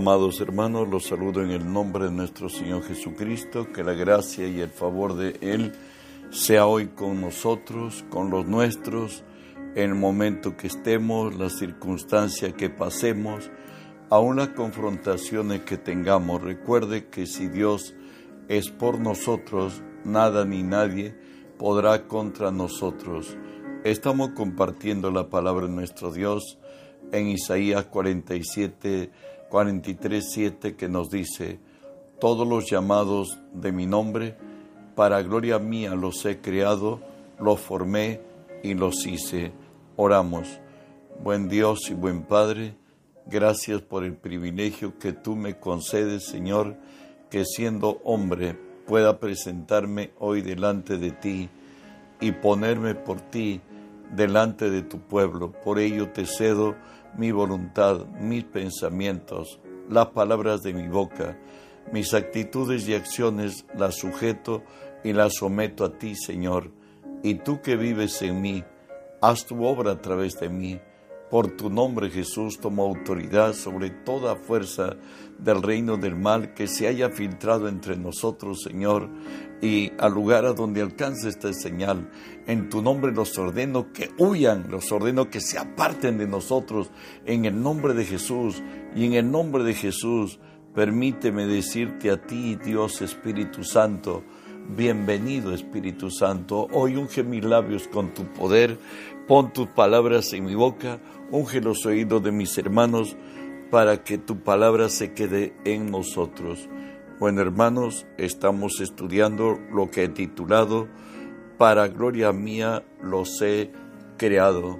Amados hermanos, los saludo en el nombre de nuestro Señor Jesucristo, que la gracia y el favor de Él sea hoy con nosotros, con los nuestros, en el momento que estemos, la circunstancia que pasemos, aun las confrontaciones que tengamos. Recuerde que si Dios es por nosotros, nada ni nadie podrá contra nosotros. Estamos compartiendo la palabra de nuestro Dios en Isaías 47, 43, 7 que nos dice, todos los llamados de mi nombre, para gloria mía los he creado, los formé y los hice. Oramos. Buen Dios y buen Padre, gracias por el privilegio que tú me concedes, Señor, que siendo hombre pueda presentarme hoy delante de ti y ponerme por ti delante de tu pueblo. Por ello te cedo mi voluntad, mis pensamientos, las palabras de mi boca, mis actitudes y acciones las sujeto y las someto a ti, Señor. Y tú que vives en mí, haz tu obra a través de mí. Por tu nombre, Jesús, tomo autoridad sobre toda fuerza del reino del mal que se haya filtrado entre nosotros, Señor, y al lugar a donde alcance esta señal. En tu nombre los ordeno que huyan, los ordeno que se aparten de nosotros, en el nombre de Jesús. Y en el nombre de Jesús, permíteme decirte a ti, Dios Espíritu Santo, Bienvenido Espíritu Santo, hoy unge mis labios con tu poder, pon tus palabras en mi boca, unge los oídos de mis hermanos para que tu palabra se quede en nosotros. Bueno hermanos, estamos estudiando lo que he titulado Para gloria mía los he creado.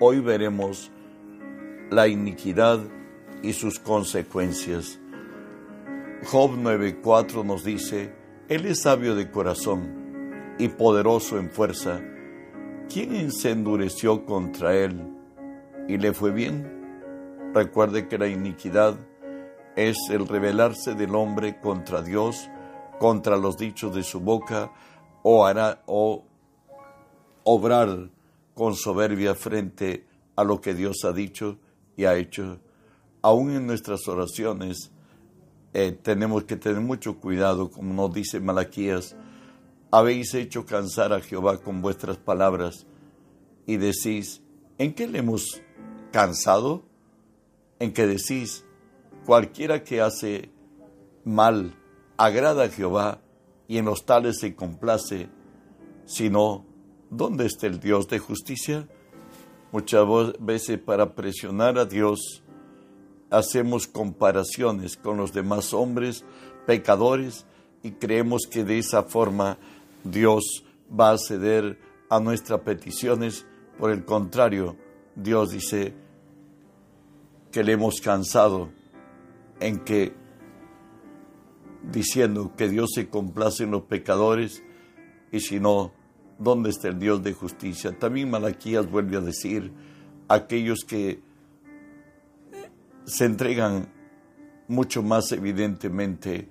Hoy veremos la iniquidad y sus consecuencias. Job 9.4 nos dice, él es sabio de corazón y poderoso en fuerza. ¿Quién se endureció contra él y le fue bien? Recuerde que la iniquidad es el rebelarse del hombre contra Dios, contra los dichos de su boca, o, obrar con soberbia frente a lo que Dios ha dicho y ha hecho. Aún en nuestras oraciones, eh, tenemos que tener mucho cuidado, como nos dice Malaquías, habéis hecho cansar a Jehová con vuestras palabras y decís, ¿en qué le hemos cansado? En que decís, cualquiera que hace mal agrada a Jehová y en los tales se complace, sino, ¿dónde está el Dios de justicia? Muchas veces para presionar a Dios, hacemos comparaciones con los demás hombres pecadores y creemos que de esa forma Dios va a ceder a nuestras peticiones. Por el contrario, Dios dice que le hemos cansado en que diciendo que Dios se complace en los pecadores y si no, ¿dónde está el Dios de justicia? También Malaquías vuelve a decir, aquellos que se entregan mucho más evidentemente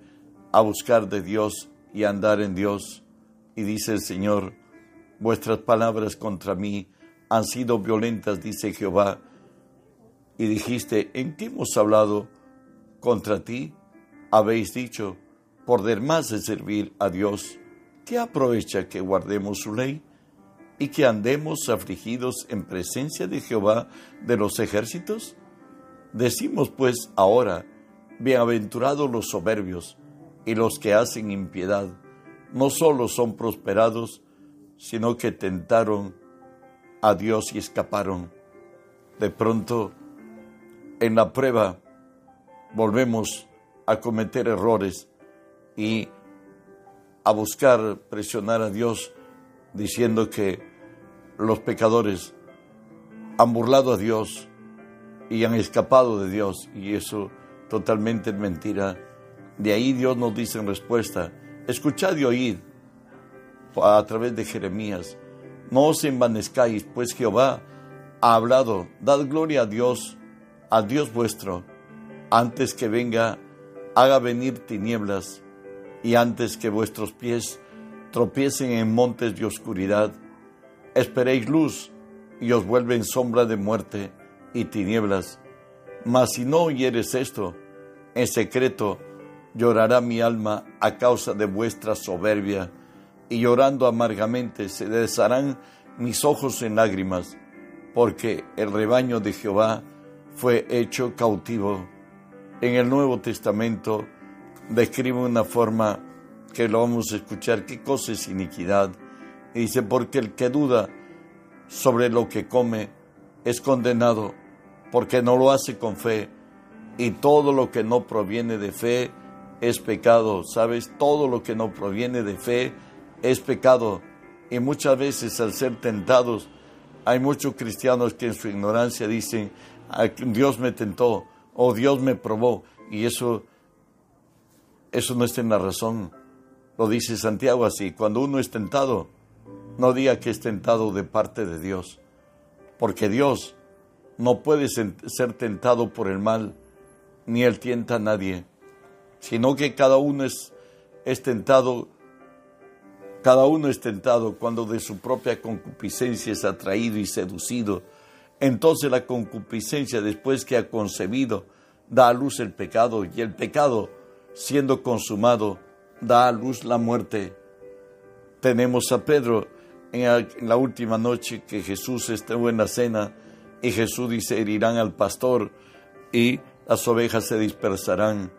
a buscar de Dios y a andar en Dios. Y dice el Señor, vuestras palabras contra mí han sido violentas, dice Jehová. Y dijiste, ¿en qué hemos hablado contra ti? Habéis dicho, por demás de servir a Dios, ¿qué aprovecha que guardemos su ley y que andemos afligidos en presencia de Jehová de los ejércitos? Decimos pues ahora, bienaventurados los soberbios y los que hacen impiedad, no solo son prosperados, sino que tentaron a Dios y escaparon. De pronto, en la prueba, volvemos a cometer errores y a buscar presionar a Dios diciendo que los pecadores han burlado a Dios y han escapado de Dios y eso totalmente es mentira. De ahí Dios nos dice en respuesta, escuchad y oíd a través de Jeremías, no os envanezcáis, pues Jehová ha hablado, dad gloria a Dios, a Dios vuestro, antes que venga, haga venir tinieblas, y antes que vuestros pies tropiecen en montes de oscuridad, esperéis luz y os vuelven sombra de muerte y tinieblas. Mas si no oyeres esto, En secreto llorará mi alma a causa de vuestra soberbia, y llorando amargamente se desharán mis ojos en lágrimas, porque el rebaño de Jehová fue hecho cautivo. En el Nuevo Testamento describe una forma que lo vamos a escuchar, qué cosa es iniquidad. Y dice, porque el que duda sobre lo que come es condenado, porque no lo hace con fe, y todo lo que no proviene de fe es pecado, ¿sabes? Todo lo que no proviene de fe es pecado. Y muchas veces al ser tentados, hay muchos cristianos que en su ignorancia dicen, Dios me tentó o Dios me probó. Y eso, eso no está en la razón. Lo dice Santiago así, cuando uno es tentado, no diga que es tentado de parte de Dios, porque Dios no puede ser tentado por el mal, ni él tienta a nadie, sino que cada uno es, es tentado, cada uno es tentado cuando de su propia concupiscencia es atraído y seducido. Entonces la concupiscencia, después que ha concebido, da a luz el pecado, y el pecado, siendo consumado, da a luz la muerte. Tenemos a Pedro en la última noche que Jesús estuvo en la cena y Jesús dice, herirán al pastor y las ovejas se dispersarán.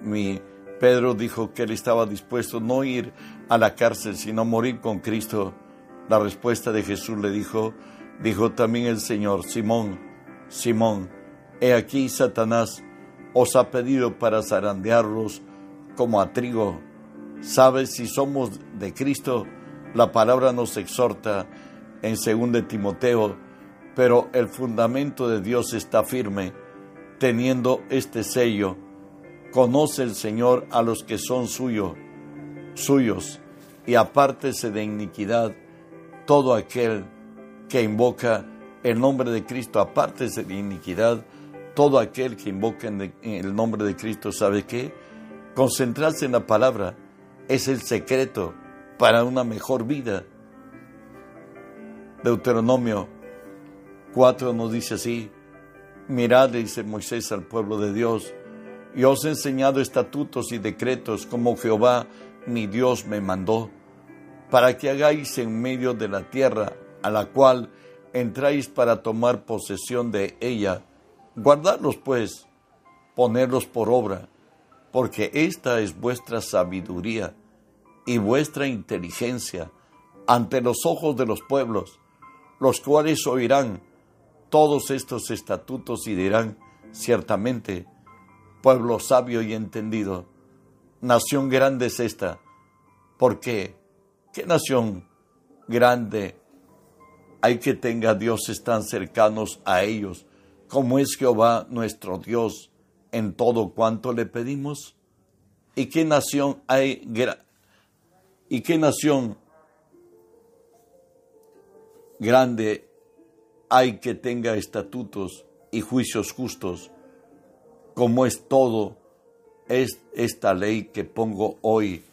mi Pedro dijo que él estaba dispuesto no ir a la cárcel, sino morir con Cristo. La respuesta de Jesús le dijo, dijo también el Señor, Simón, Simón, he aquí Satanás os ha pedido para zarandearlos como a trigo. ¿Sabes si somos de Cristo? La palabra nos exhorta en 2 Timoteo, pero el fundamento de Dios está firme, teniendo este sello. Conoce el Señor a los que son suyo, suyos, y apártese de iniquidad todo aquel que invoca el nombre de Cristo, apártese de iniquidad todo aquel que invoca en el nombre de Cristo. ¿Sabe qué? Concentrarse en la palabra es el secreto para una mejor vida. Deuteronomio 4 nos dice así, mirad, dice Moisés al pueblo de Dios, y os he enseñado estatutos y decretos como Jehová mi Dios me mandó, para que hagáis en medio de la tierra a la cual entráis para tomar posesión de ella. Guardadlos pues, ponerlos por obra porque esta es vuestra sabiduría y vuestra inteligencia ante los ojos de los pueblos, los cuales oirán todos estos estatutos y dirán, ciertamente, pueblo sabio y entendido, nación grande es esta, porque ¿qué nación grande hay que tenga dioses tan cercanos a ellos como es Jehová nuestro Dios? en todo cuanto le pedimos? ¿Y qué nación hay y qué nación grande hay que tenga estatutos y juicios justos, como es todo es esta ley que pongo hoy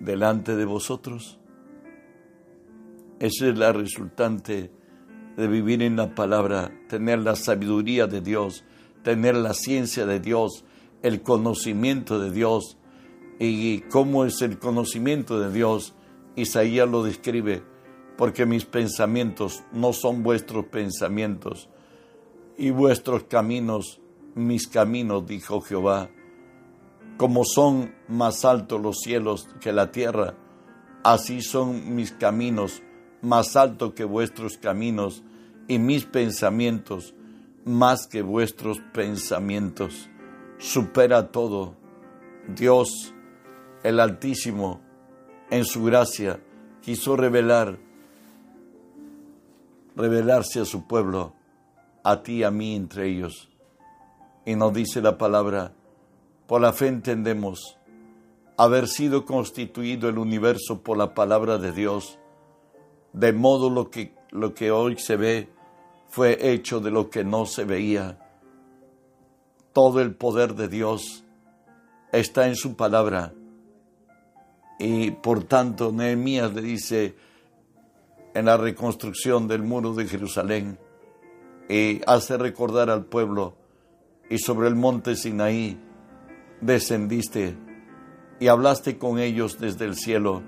delante de vosotros? Esa es la resultante de vivir en la palabra, tener la sabiduría de Dios, tener la ciencia de Dios, el conocimiento de Dios. ¿Y cómo es el conocimiento de Dios? Isaías lo describe, porque mis pensamientos no son vuestros pensamientos, y vuestros caminos, mis caminos, dijo Jehová. Como son más altos los cielos que la tierra, así son mis caminos, más altos que vuestros caminos, y mis pensamientos más que vuestros pensamientos. Supera todo. Dios, el Altísimo, en su gracia, quiso revelar, revelarse a su pueblo, a ti y a mí entre ellos. Y nos dice la palabra, por la fe entendemos haber sido constituido el universo por la palabra de Dios, de modo lo que, lo que hoy se ve fue hecho de lo que no se veía. Todo el poder de Dios está en su palabra. Y por tanto, Nehemías le dice en la reconstrucción del muro de Jerusalén y hace recordar al pueblo y sobre el monte Sinaí descendiste y hablaste con ellos desde el cielo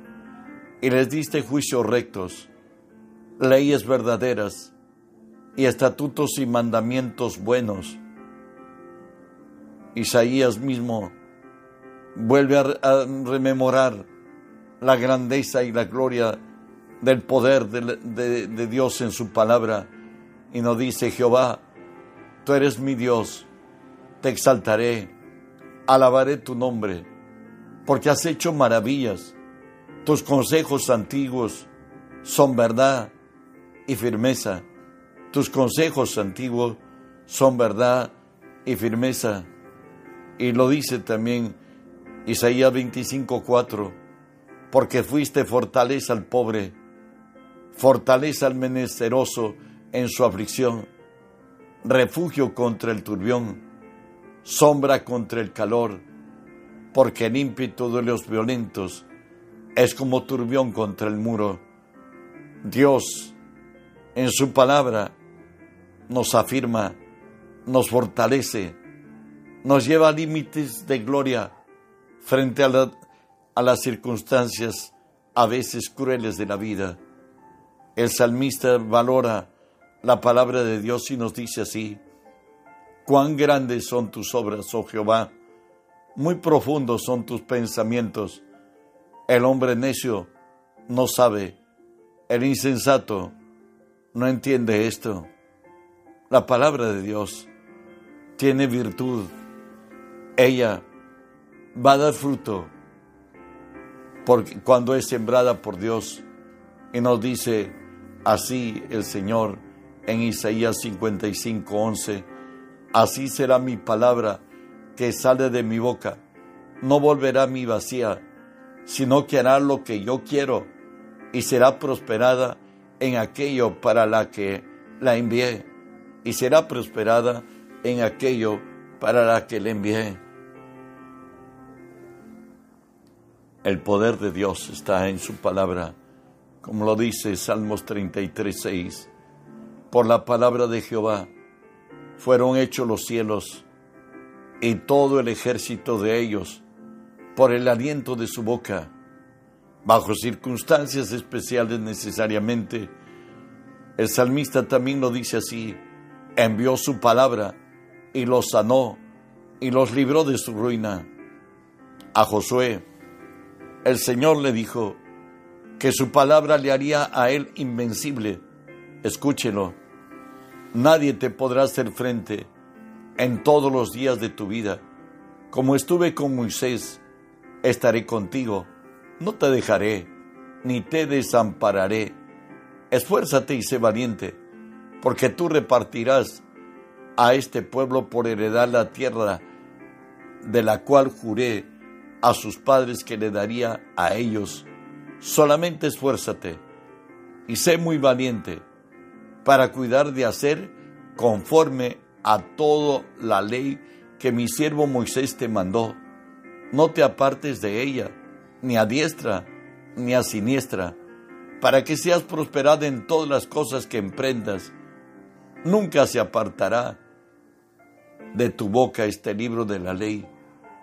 y les diste juicios rectos, leyes verdaderas y estatutos y mandamientos buenos. Isaías mismo vuelve a, rememorar la grandeza y la gloria del poder de, de Dios en su palabra y nos dice Jehová, tú eres mi Dios, te exaltaré, alabaré tu nombre, porque has hecho maravillas, tus consejos antiguos son verdad y firmeza, tus consejos antiguos son verdad y firmeza. Y lo dice también Isaías 25:4, porque fuiste fortaleza al pobre, fortaleza al menesteroso en su aflicción, refugio contra el turbión, sombra contra el calor, porque el ímpetu de los violentos es como turbión contra el muro. Dios, en su palabra, nos afirma, nos fortalece, nos lleva a límites de gloria frente a, a las circunstancias a veces crueles de la vida. El salmista valora la palabra de Dios y nos dice así, cuán grandes son tus obras, oh Jehová, muy profundos son tus pensamientos. El hombre necio no sabe, el insensato no entiende esto. La palabra de Dios tiene virtud. Ella va a dar fruto porque cuando es sembrada por Dios y nos dice así el Señor en Isaías 55, 11, así será mi palabra que sale de mi boca, no volverá mi vacía, sino que hará lo que yo quiero y será prosperada en aquello para la que la envié y será prosperada en aquello para la que le envié. El poder de Dios está en su palabra, como lo dice Salmos 33, 6 por la palabra de Jehová fueron hechos los cielos y todo el ejército de ellos por el aliento de su boca, bajo circunstancias especiales necesariamente. El salmista también lo dice así, envió su palabra y los sanó y los libró de su ruina. A Josué, el Señor le dijo que su palabra le haría a él invencible. Escúchelo Nadie te podrá hacer frente en todos los días de tu vida. Como estuve con Moisés, estaré contigo. No te dejaré, ni te desampararé. Esfuérzate y sé valiente, porque tú repartirás a este pueblo por heredar la tierra de la cual juré a sus padres que le daría a ellos. Solamente esfuérzate y sé muy valiente para cuidar de hacer conforme a toda la ley que mi siervo Moisés te mandó. No te apartes de ella, ni a diestra, ni a siniestra, para que seas prosperada en todas las cosas que emprendas. Nunca se apartará de tu boca este libro de la ley,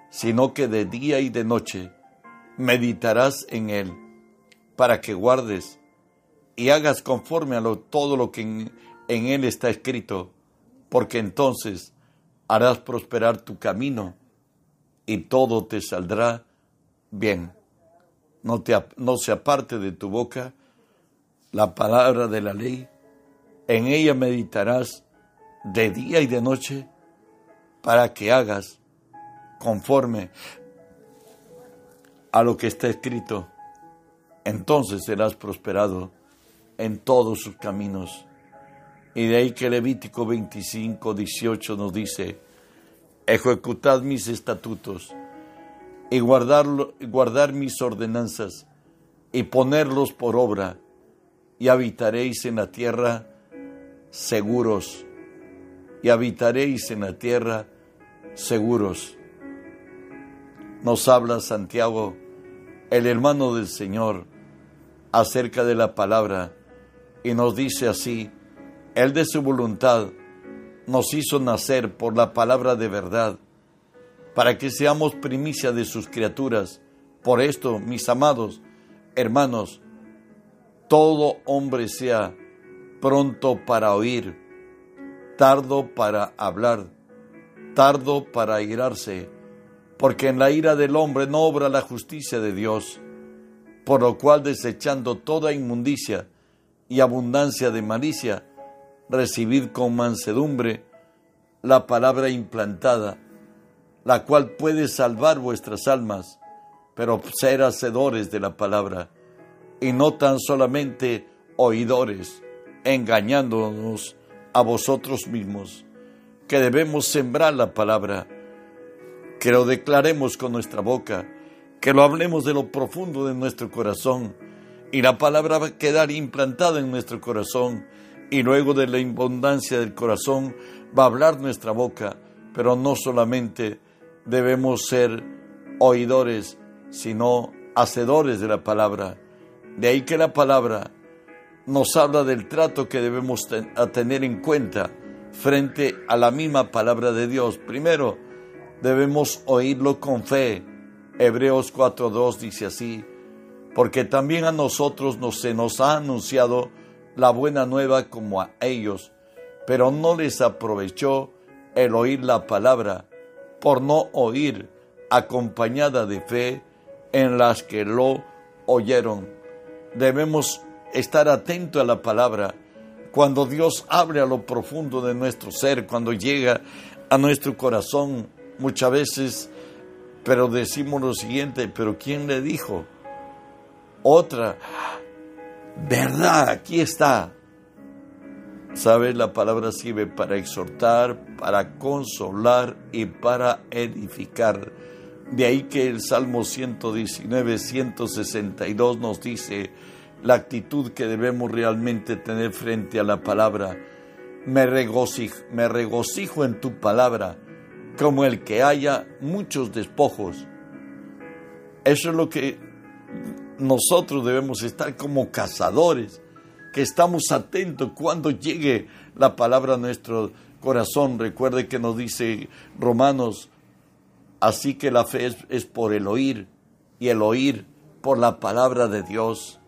sino que de día y de noche meditarás en él, para que guardes y hagas conforme a todo lo que en, él está escrito, porque entonces harás prosperar tu camino y todo te saldrá bien. No, te, no se aparte de tu boca la palabra de la ley, en ella meditarás de día y de noche para que hagas conforme a lo que está escrito. Entonces serás prosperado en todos sus caminos. Y de ahí que Levítico 25, 18 nos dice, ejecutad mis estatutos y guardar, guardar mis ordenanzas y ponerlos por obra, y habitaréis en la tierra seguros, y habitaréis en la tierra seguros. Nos habla Santiago, el hermano del Señor, acerca de la palabra y nos dice así, Él de su voluntad nos hizo nacer por la palabra de verdad, para que seamos primicia de sus criaturas. Por esto, mis amados hermanos, todo hombre sea pronto para oír, tardo para hablar, tardo para irarse, porque en la ira del hombre no obra la justicia de Dios, por lo cual desechando toda inmundicia y abundancia de malicia, recibid con mansedumbre la palabra implantada, la cual puede salvar vuestras almas, pero ser hacedores de la palabra, y no tan solamente oidores, engañándonos a vosotros mismos, que debemos sembrar la palabra, que lo declaremos con nuestra boca, que lo hablemos de lo profundo de nuestro corazón, y la palabra va a quedar implantada en nuestro corazón, y luego de la abundancia del corazón va a hablar nuestra boca, pero no solamente debemos ser oidores, sino hacedores de la palabra. De ahí que la palabra nos habla del trato que debemos tener en cuenta frente a la misma palabra de Dios. Primero, debemos oírlo con fe. Hebreos 4.2 dice así, porque también a nosotros nos, se nos ha anunciado la buena nueva como a ellos, pero no les aprovechó el oír la palabra, por no oír acompañada de fe en las que lo oyeron. Debemos estar atento a la palabra. Cuando Dios abre a lo profundo de nuestro ser, cuando llega a nuestro corazón, muchas veces, pero decimos lo siguiente, pero ¿quién le dijo? Otra, verdad, aquí está. Sabes, la palabra sirve para exhortar, para consolar y para edificar. De ahí que el Salmo 119, 162 nos dice, la actitud que debemos realmente tener frente a la palabra. Me regocijo, me regocijo en tu palabra, como el que haya muchos despojos. Eso es lo que nosotros debemos estar como cazadores, que estamos atentos cuando llegue la palabra a nuestro corazón. Recuerde que nos dice Romanos, así que la fe es, por el oír y el oír por la palabra de Dios.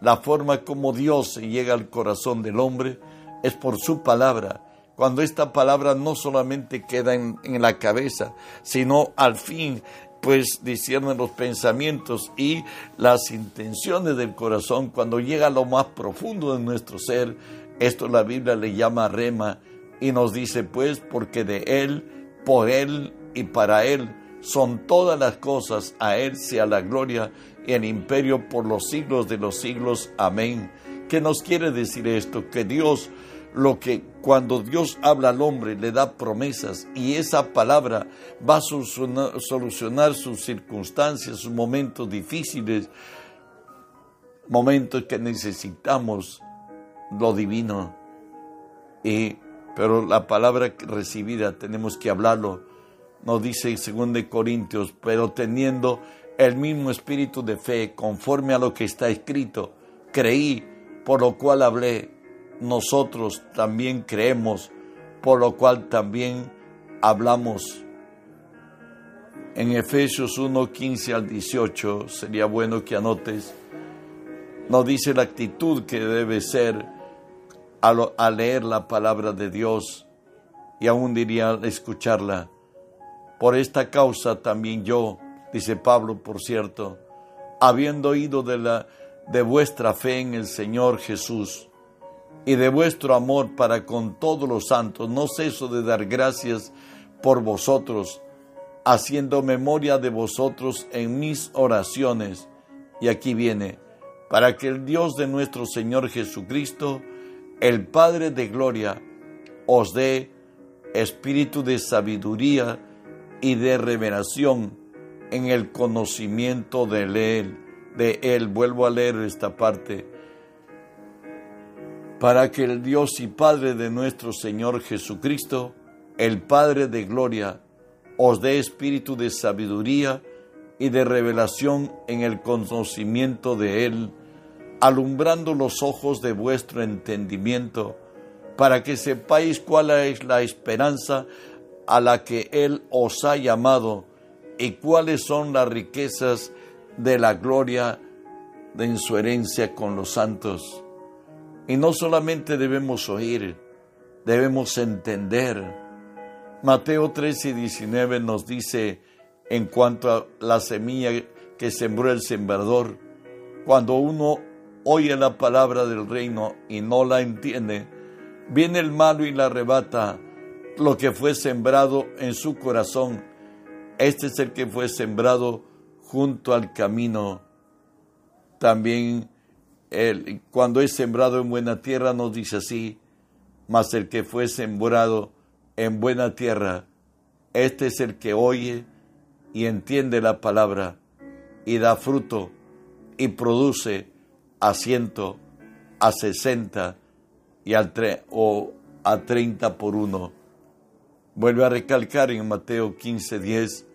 La forma como Dios llega al corazón del hombre es por su palabra. Cuando esta palabra no solamente queda en, la cabeza, sino al fin pues discierne los pensamientos y las intenciones del corazón, cuando llega a lo más profundo de nuestro ser, esto la Biblia le llama rema y nos dice pues porque de Él, por Él y para Él son todas las cosas, a Él sea la gloria y el imperio por los siglos de los siglos. Amén. ¿Qué nos quiere decir esto? Que Dios, lo que cuando Dios habla al hombre, le da promesas y esa palabra va a solucionar, sus circunstancias, sus momentos difíciles, momentos que necesitamos lo divino. Y, pero la palabra recibida tenemos que hablarlo. Nos dice según de Corintios, pero teniendo el mismo espíritu de fe, conforme a lo que está escrito. Creí, por lo cual hablé. Nosotros también creemos, por lo cual también hablamos. En Efesios 1, 15 al 18, sería bueno que anotes, nos dice la actitud que debe ser al, leer la palabra de Dios y aún diría escucharla. Por esta causa también yo, dice Pablo, por cierto, habiendo oído de, la, de vuestra fe en el Señor Jesús y de vuestro amor para con todos los santos, no ceso de dar gracias por vosotros, haciendo memoria de vosotros en mis oraciones. Y aquí viene, para que el Dios de nuestro Señor Jesucristo, el Padre de Gloria, os dé espíritu de sabiduría y de revelación en el conocimiento de Él, de Él. Vuelvo a leer esta parte. Para que el Dios y Padre de nuestro Señor Jesucristo, el Padre de gloria, os dé espíritu de sabiduría y de revelación en el conocimiento de Él, alumbrando los ojos de vuestro entendimiento, para que sepáis cuál es la esperanza a la que Él os ha llamado y cuáles son las riquezas de la gloria de su herencia con los santos. Y no solamente debemos oír, debemos entender. Mateo 13 y 19 nos dice en cuanto a la semilla que sembró el sembrador, cuando uno oye la palabra del reino y no la entiende, viene el malo y la arrebata lo que fue sembrado en su corazón. Este es el que fue sembrado junto al camino. También el, cuando es sembrado en buena tierra nos dice así, mas el que fue sembrado en buena tierra, este es el que oye y entiende la palabra y da fruto y produce a ciento, a sesenta y al o a treinta por uno. Vuelve a recalcar en Mateo 15, 10,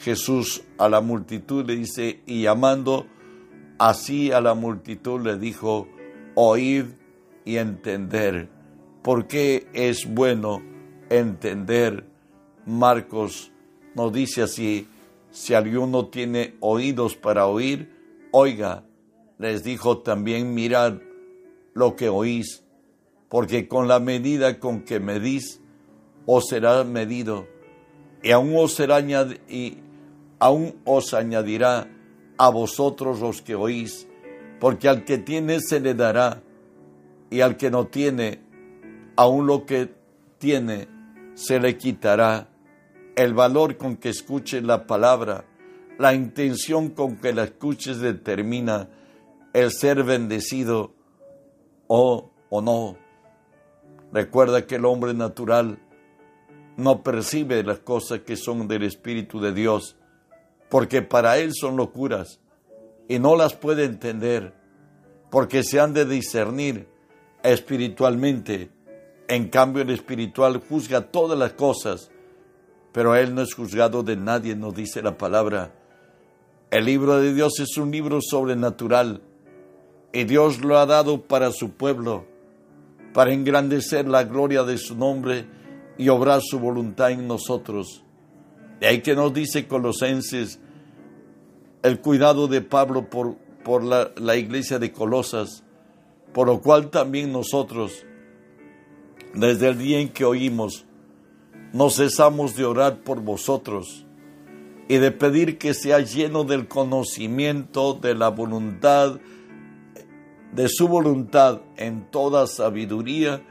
Jesús a la multitud le dice, y llamando así a la multitud le dijo, oíd y entender. ¿Por qué es bueno entender? Marcos nos dice así, si alguno tiene oídos para oír, oiga. Les dijo también, mirad lo que oís, porque con la medida con que medís, os será medido, y aún os será y aún os añadirá a vosotros los que oís, porque al que tiene se le dará, y al que no tiene, aún lo que tiene se le quitará. El valor con que escuches la palabra, la intención con que la escuches determina el ser bendecido o, o no. Recuerda que el hombre natural no percibe las cosas que son del Espíritu de Dios, porque para él son locuras y no las puede entender, porque se han de discernir espiritualmente. En cambio, el espiritual juzga todas las cosas, pero él no es juzgado de nadie, nos dice la palabra. El libro de Dios es un libro sobrenatural y Dios lo ha dado para su pueblo, para engrandecer la gloria de su nombre y obrar su voluntad en nosotros. De ahí que nos dice Colosenses el cuidado de Pablo por, por la, la iglesia de Colosas, por lo cual también nosotros, desde el día en que oímos, no cesamos de orar por vosotros y de pedir que sea lleno del conocimiento de la voluntad, de su voluntad en toda sabiduría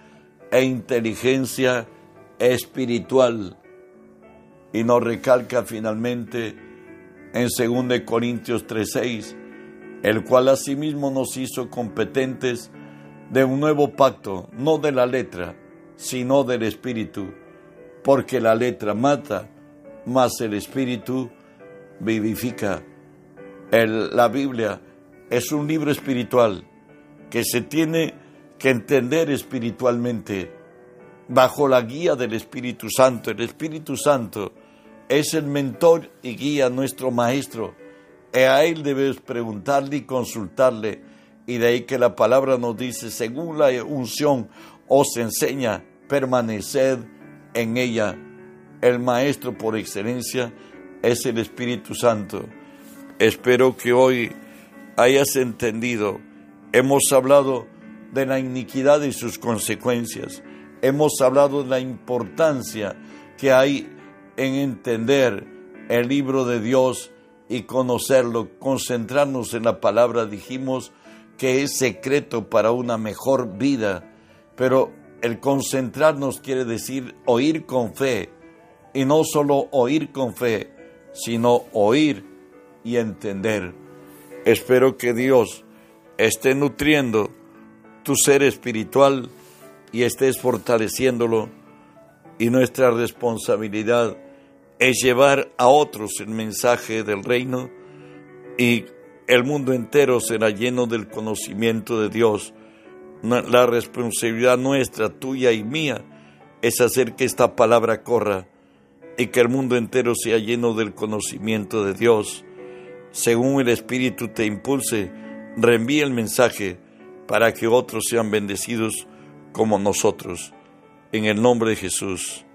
e inteligencia espiritual. Y nos recalca finalmente en 2 Corintios 3:6, el cual asimismo nos hizo competentes de un nuevo pacto, no de la letra, sino del espíritu, porque la letra mata, mas el espíritu vivifica. la Biblia es un libro espiritual que se tiene que entender espiritualmente bajo la guía del Espíritu Santo. El Espíritu Santo es el mentor y guía nuestro maestro. A él debes preguntarle y consultarle. Y de ahí que la palabra nos dice, según la unción os enseña, permaneced en ella. El maestro por excelencia es el Espíritu Santo. Espero que hoy hayas entendido Hemos hablado de la iniquidad y sus consecuencias. Hemos hablado de la importancia que hay en entender el libro de Dios y conocerlo, concentrarnos en la palabra. Dijimos que es secreto para una mejor vida, pero el concentrarnos quiere decir oír con fe y no solo oír con fe, sino oír y entender. Espero que Dios esté nutriendo tu ser espiritual y estés fortaleciéndolo. Y nuestra responsabilidad es llevar a otros el mensaje del reino y el mundo entero será lleno del conocimiento de Dios. La responsabilidad nuestra, tuya y mía, es hacer que esta palabra corra y que el mundo entero sea lleno del conocimiento de Dios. Según el Espíritu te impulse, reenvíe el mensaje para que otros sean bendecidos como nosotros. En el nombre de Jesús.